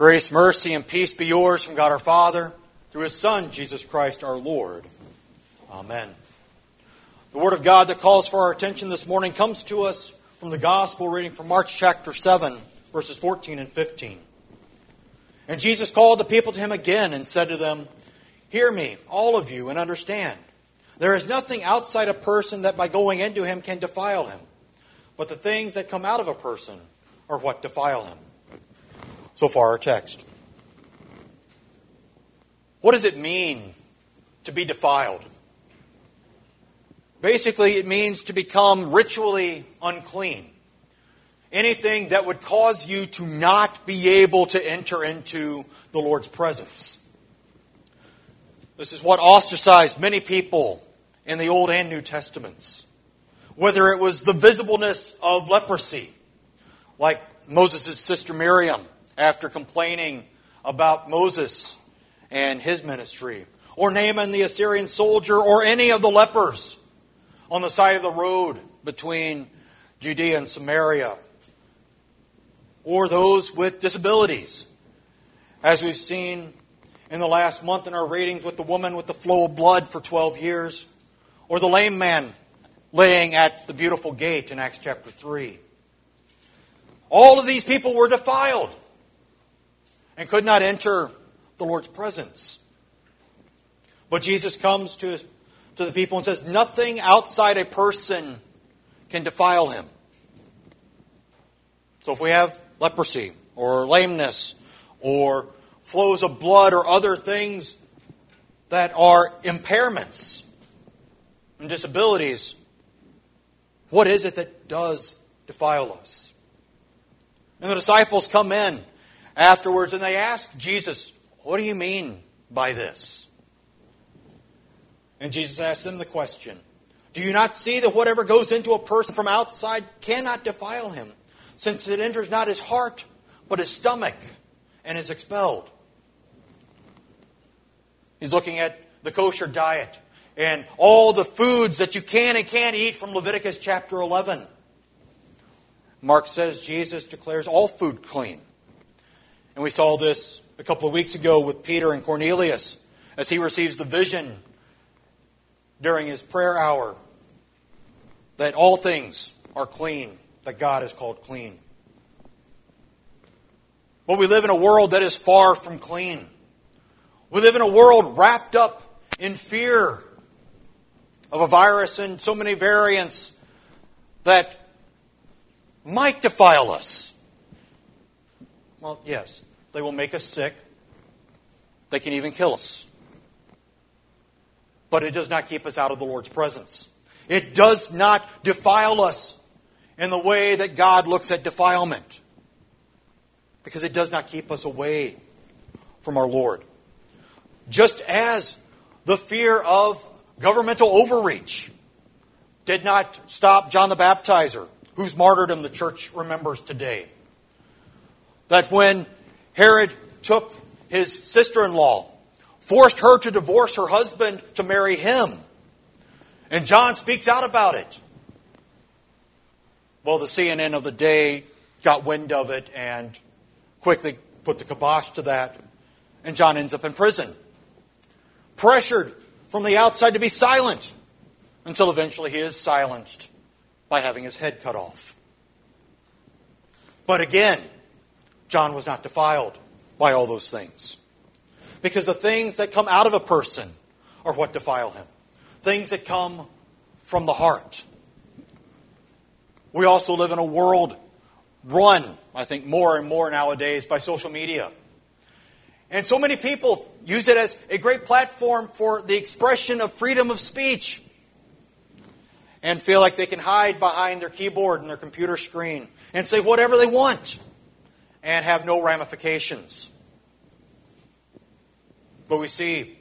Grace, mercy, and peace be yours from God our Father, through His Son, Jesus Christ our Lord. Amen. The Word of God that calls for our attention this morning comes to us from the Gospel reading from Mark chapter 7, verses 14 and 15. And Jesus called the people to Him again and said to them, Hear me, all of you, and understand. There is nothing outside a person that by going into him can defile him, but the things that come out of a person are what defile him. So far, our text. What does it mean to be defiled? Basically, it means to become ritually unclean. Anything that would cause you to not be able to enter into the Lord's presence. This is what ostracized many people in the Old and New Testaments. Whether it was the visibleness of leprosy, like Moses' sister Miriam after complaining about Moses and his ministry, or Naaman the Assyrian soldier, or any of the lepers on the side of the road between Judea and Samaria, or those with disabilities, as we've seen in the last month in our readings with the woman with the flow of blood for 12 years, or the lame man laying at the beautiful gate in Acts chapter 3. All of these people were defiled and could not enter the Lord's presence. But Jesus comes to, to the people and says, Nothing outside a person can defile him. So if we have leprosy or lameness or flows of blood or other things that are impairments and disabilities, what is it that does defile us? And the disciples come in afterwards and they ask Jesus, What do you mean by this? And Jesus asks them the question Do you not see that whatever goes into a person from outside cannot defile him, since it enters not his heart, but his stomach, and is expelled? He's looking at the kosher diet and all the foods that you can and can't eat from Leviticus chapter 11. Mark says Jesus declares all food clean. And we saw this a couple of weeks ago with Peter and Cornelius as he receives the vision during his prayer hour that all things are clean, that God has called clean. But we live in a world that is far from clean. We live in a world wrapped up in fear of a virus and so many variants that might defile us. Well, yes, they will make us sick. They can even kill us. But it does not keep us out of the Lord's presence. It does not defile us in the way that God looks at defilement. Because it does not keep us away from our Lord. Just as the fear of governmental overreach did not stop John the Baptizer whose martyrdom the church remembers today. That when Herod took his sister in law, forced her to divorce her husband to marry him, and John speaks out about it. Well, the CNN of the day got wind of it and quickly put the kibosh to that, and John ends up in prison. Pressured from the outside to be silent until eventually he is silenced by having his head cut off. But again, John was not defiled by all those things. Because the things that come out of a person are what defile him. Things that come from the heart. We also live in a world run, I think, more and more nowadays by social media. And so many people use it as a great platform for the expression of freedom of speech and feel like they can hide behind their keyboard and their computer screen and say whatever they want and have no ramifications. But we see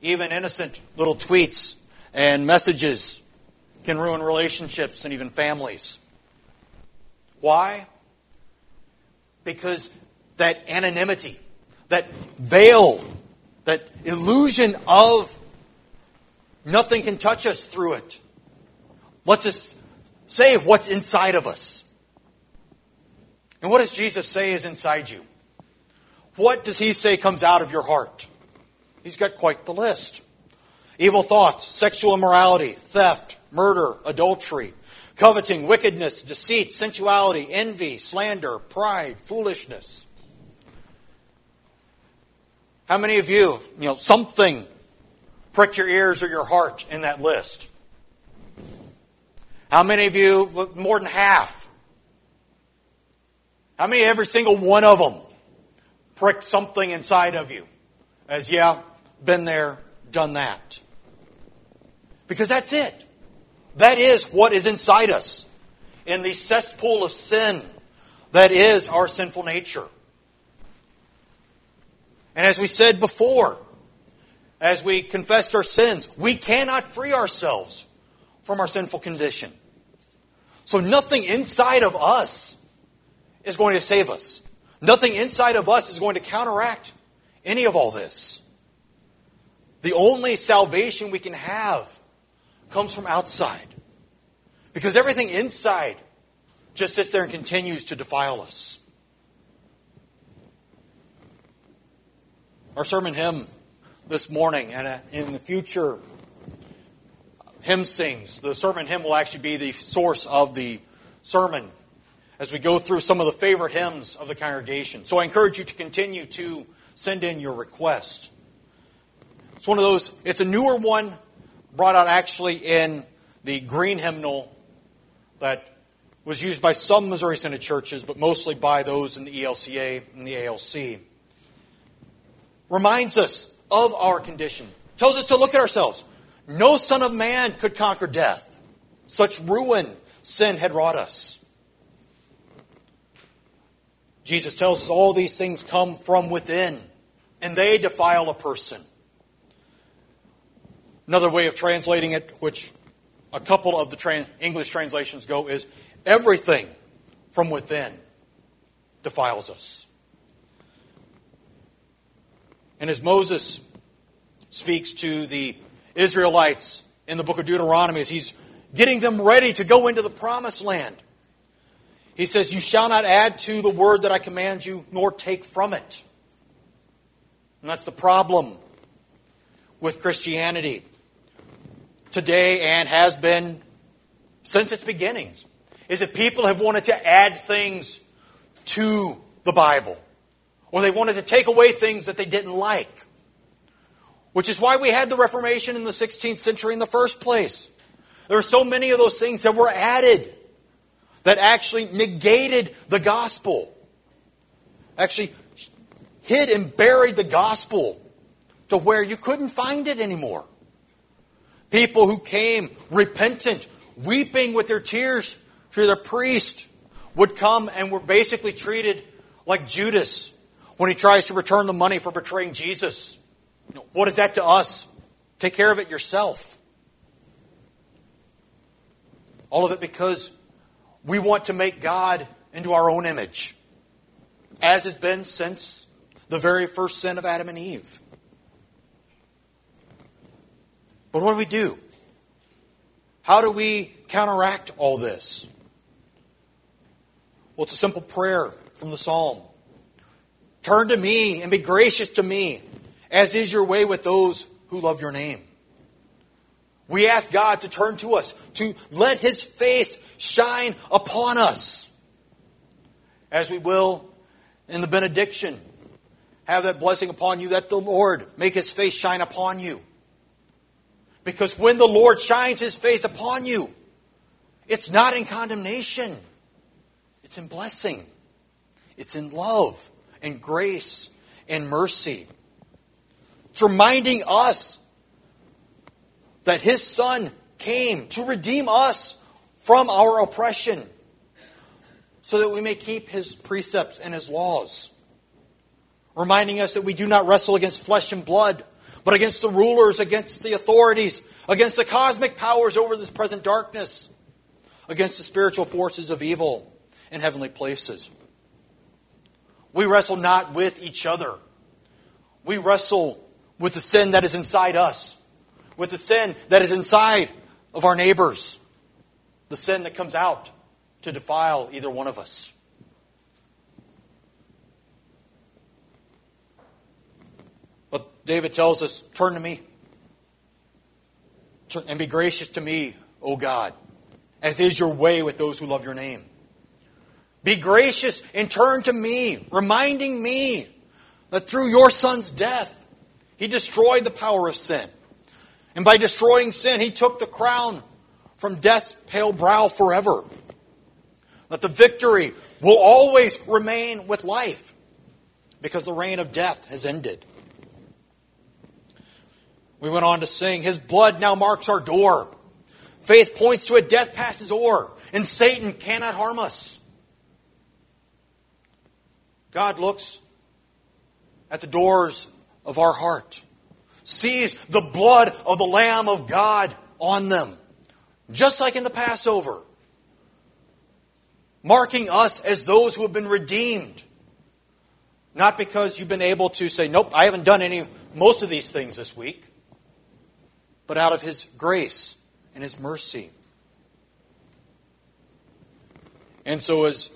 even innocent little tweets and messages can ruin relationships and even families. Why? Because that anonymity, that veil, that illusion of nothing can touch us through it lets us say what's inside of us. And what does Jesus say is inside you? What does he say comes out of your heart? He's got quite the list evil thoughts, sexual immorality, theft, murder, adultery, coveting, wickedness, deceit, sensuality, envy, slander, pride, foolishness. How many of you, you know, something pricked your ears or your heart in that list? How many of you, more than half? How many, every single one of them, pricked something inside of you? As, yeah, been there, done that. Because that's it. That is what is inside us in the cesspool of sin that is our sinful nature. And as we said before, as we confessed our sins, we cannot free ourselves from our sinful condition. So nothing inside of us is going to save us. Nothing inside of us is going to counteract any of all this. The only salvation we can have comes from outside. Because everything inside just sits there and continues to defile us. Our sermon hymn this morning and uh, in the future hymn sings, the sermon hymn will actually be the source of the sermon as we go through some of the favorite hymns of the congregation. So I encourage you to continue to send in your request. It's one of those, it's a newer one, brought out actually in the green hymnal that was used by some Missouri Synod churches, but mostly by those in the ELCA and the ALC. Reminds us of our condition. Tells us to look at ourselves. No son of man could conquer death. Such ruin sin had wrought us. Jesus tells us all these things come from within, and they defile a person. Another way of translating it, which a couple of the English translations go, is everything from within defiles us. And as Moses speaks to the Israelites in the book of Deuteronomy, as he's getting them ready to go into the promised land, he says, You shall not add to the word that I command you, nor take from it. And that's the problem with Christianity today and has been since its beginnings is that people have wanted to add things to the Bible, or they wanted to take away things that they didn't like. Which is why we had the Reformation in the 16th century in the first place. There are so many of those things that were added that actually negated the gospel, actually hid and buried the gospel to where you couldn't find it anymore. People who came repentant, weeping with their tears to the priest, would come and were basically treated like Judas when he tries to return the money for betraying Jesus. What is that to us? Take care of it yourself. All of it because we want to make God into our own image, as has been since the very first sin of Adam and Eve. But what do we do? How do we counteract all this? Well, it's a simple prayer from the psalm. Turn to me and be gracious to me, as is your way with those who love your name. We ask God to turn to us, to let his face shine upon us, as we will in the benediction. Have that blessing upon you that the Lord make his face shine upon you because when the Lord shines his face upon you, it's not in condemnation, it's in blessing, it's in love and grace and mercy. It's reminding us that his Son came to redeem us from our oppression so that we may keep his precepts and his laws. Reminding us that we do not wrestle against flesh and blood but against the rulers, against the authorities, against the cosmic powers over this present darkness, against the spiritual forces of evil in heavenly places. We wrestle not with each other. We wrestle with the sin that is inside us, with the sin that is inside of our neighbors, the sin that comes out to defile either one of us. But David tells us, Turn to me and be gracious to me, O God, as is your way with those who love your name. Be gracious and turn to me, reminding me that through your Son's death, he destroyed the power of sin. And by destroying sin, he took the crown from death's pale brow forever. That the victory will always remain with life because the reign of death has ended. We went on to sing, His blood now marks our door. Faith points to a death passes o'er, and Satan cannot harm us. God looks at the doors of our heart, sees the blood of the Lamb of God on them, just like in the Passover, marking us as those who have been redeemed. Not because you've been able to say, Nope, I haven't done any most of these things this week, but out of His grace and His mercy. And so, as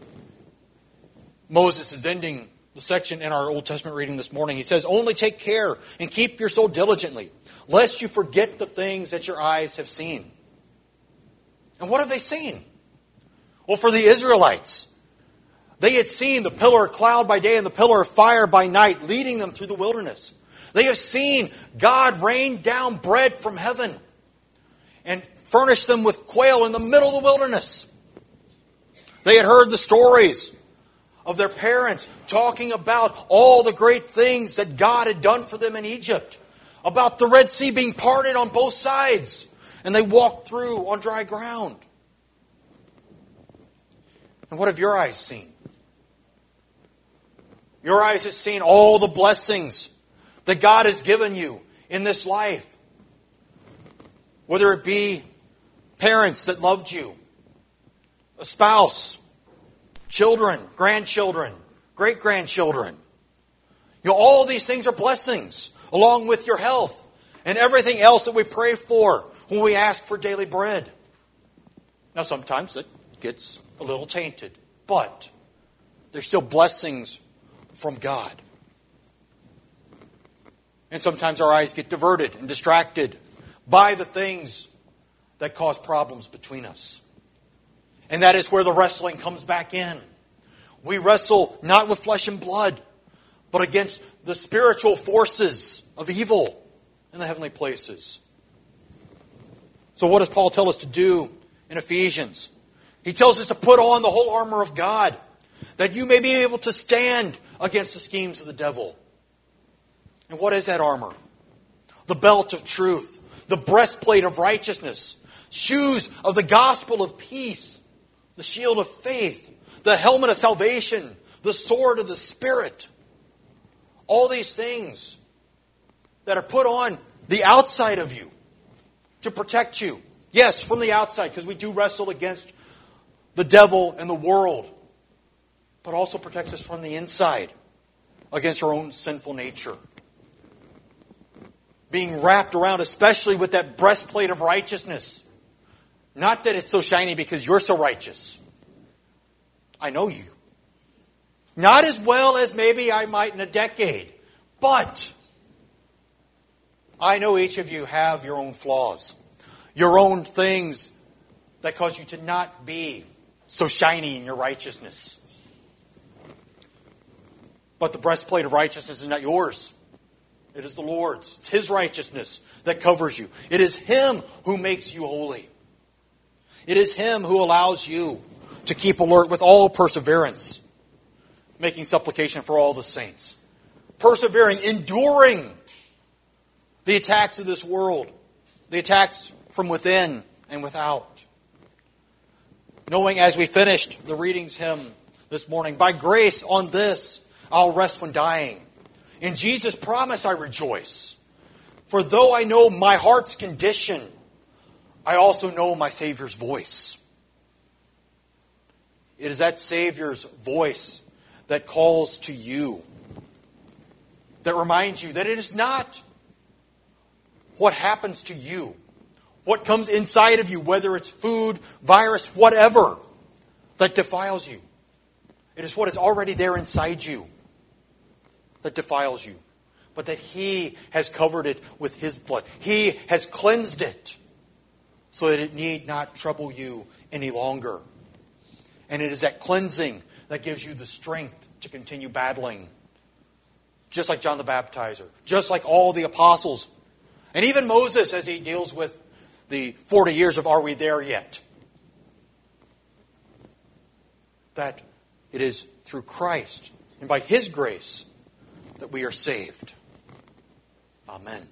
Moses is ending the section in our Old Testament reading this morning. He says, Only take care and keep your soul diligently, lest you forget the things that your eyes have seen. And what have they seen? Well, for the Israelites, they had seen the pillar of cloud by day and the pillar of fire by night, leading them through the wilderness. They have seen God rain down bread from heaven and furnish them with quail in the middle of the wilderness. They had heard the stories of their parents talking about all the great things that God had done for them in Egypt, about the Red Sea being parted on both sides, and they walked through on dry ground. And what have your eyes seen? Your eyes have seen all the blessings that God has given you in this life. Whether it be parents that loved you, a spouse, children, grandchildren, great grandchildren. You know, all these things are blessings, along with your health and everything else that we pray for when we ask for daily bread. Now, sometimes it gets a little tainted, but there's still blessings from God. And sometimes our eyes get diverted and distracted by the things that cause problems between us. And that is where the wrestling comes back in. We wrestle not with flesh and blood, but against the spiritual forces of evil in the heavenly places. So, what does Paul tell us to do in Ephesians? He tells us to put on the whole armor of God, that you may be able to stand against the schemes of the devil. And what is that armor? The belt of truth, the breastplate of righteousness, shoes of the gospel of peace the shield of faith, the helmet of salvation, the sword of the Spirit. All these things that are put on the outside of you to protect you. Yes, from the outside, because we do wrestle against the devil and the world, but also protects us from the inside against our own sinful nature. Being wrapped around, especially with that breastplate of righteousness not that it's so shiny because you're so righteous. I know you. Not as well as maybe I might in a decade, but I know each of you have your own flaws, your own things that cause you to not be so shiny in your righteousness. But the breastplate of righteousness is not yours. It is the Lord's. It's His righteousness that covers you. It is Him who makes you holy. It is Him who allows you to keep alert with all perseverance, making supplication for all the saints. Persevering, enduring the attacks of this world, the attacks from within and without. Knowing as we finished the readings hymn this morning, by grace on this I'll rest when dying. In Jesus' promise I rejoice. For though I know my heart's condition, I also know my Savior's voice. It is that Savior's voice that calls to you, that reminds you that it is not what happens to you, what comes inside of you, whether it's food, virus, whatever, that defiles you. It is what is already there inside you that defiles you. but that He has covered it with His blood. He has cleansed it so that it need not trouble you any longer. And it is that cleansing that gives you the strength to continue battling. Just like John the Baptizer, just like all the apostles, and even Moses as he deals with the 40 years of Are We There Yet? That it is through Christ and by His grace that we are saved. Amen.